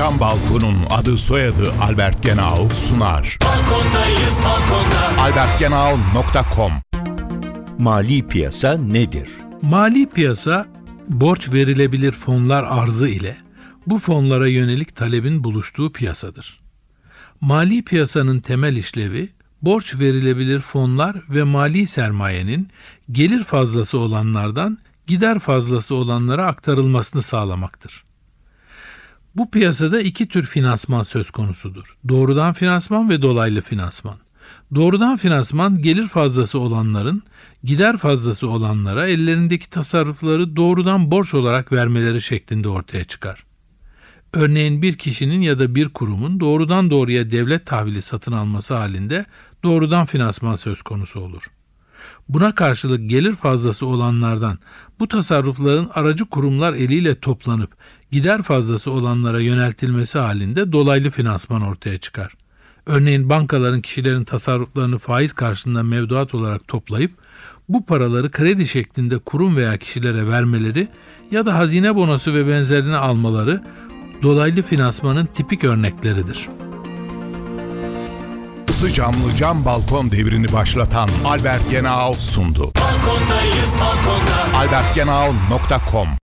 Cam Balkon'un adı soyadı Albert Genau sunar. Balkondayız balkonda. albertgenau.com Mali piyasa nedir? Mali piyasa borç verilebilir fonlar arzı ile bu fonlara yönelik talebin buluştuğu piyasadır. Mali piyasanın temel işlevi borç verilebilir fonlar ve mali sermayenin gelir fazlası olanlardan gider fazlası olanlara aktarılmasını sağlamaktır. Bu piyasada iki tür finansman söz konusudur. Doğrudan finansman ve dolaylı finansman. Doğrudan finansman gelir fazlası olanların gider fazlası olanlara ellerindeki tasarrufları doğrudan borç olarak vermeleri şeklinde ortaya çıkar. Örneğin bir kişinin ya da bir kurumun doğrudan doğruya devlet tahvili satın alması halinde doğrudan finansman söz konusu olur. Buna karşılık gelir fazlası olanlardan bu tasarrufların aracı kurumlar eliyle toplanıp gider fazlası olanlara yöneltilmesi halinde dolaylı finansman ortaya çıkar. Örneğin bankaların kişilerin tasarruflarını faiz karşılığında mevduat olarak toplayıp bu paraları kredi şeklinde kurum veya kişilere vermeleri ya da hazine bonosu ve benzerini almaları dolaylı finansmanın tipik örnekleridir. Isı camlı cam balkon devrini başlatan Albert Genau sundu. Balkondayız balkonda. albertgenau.com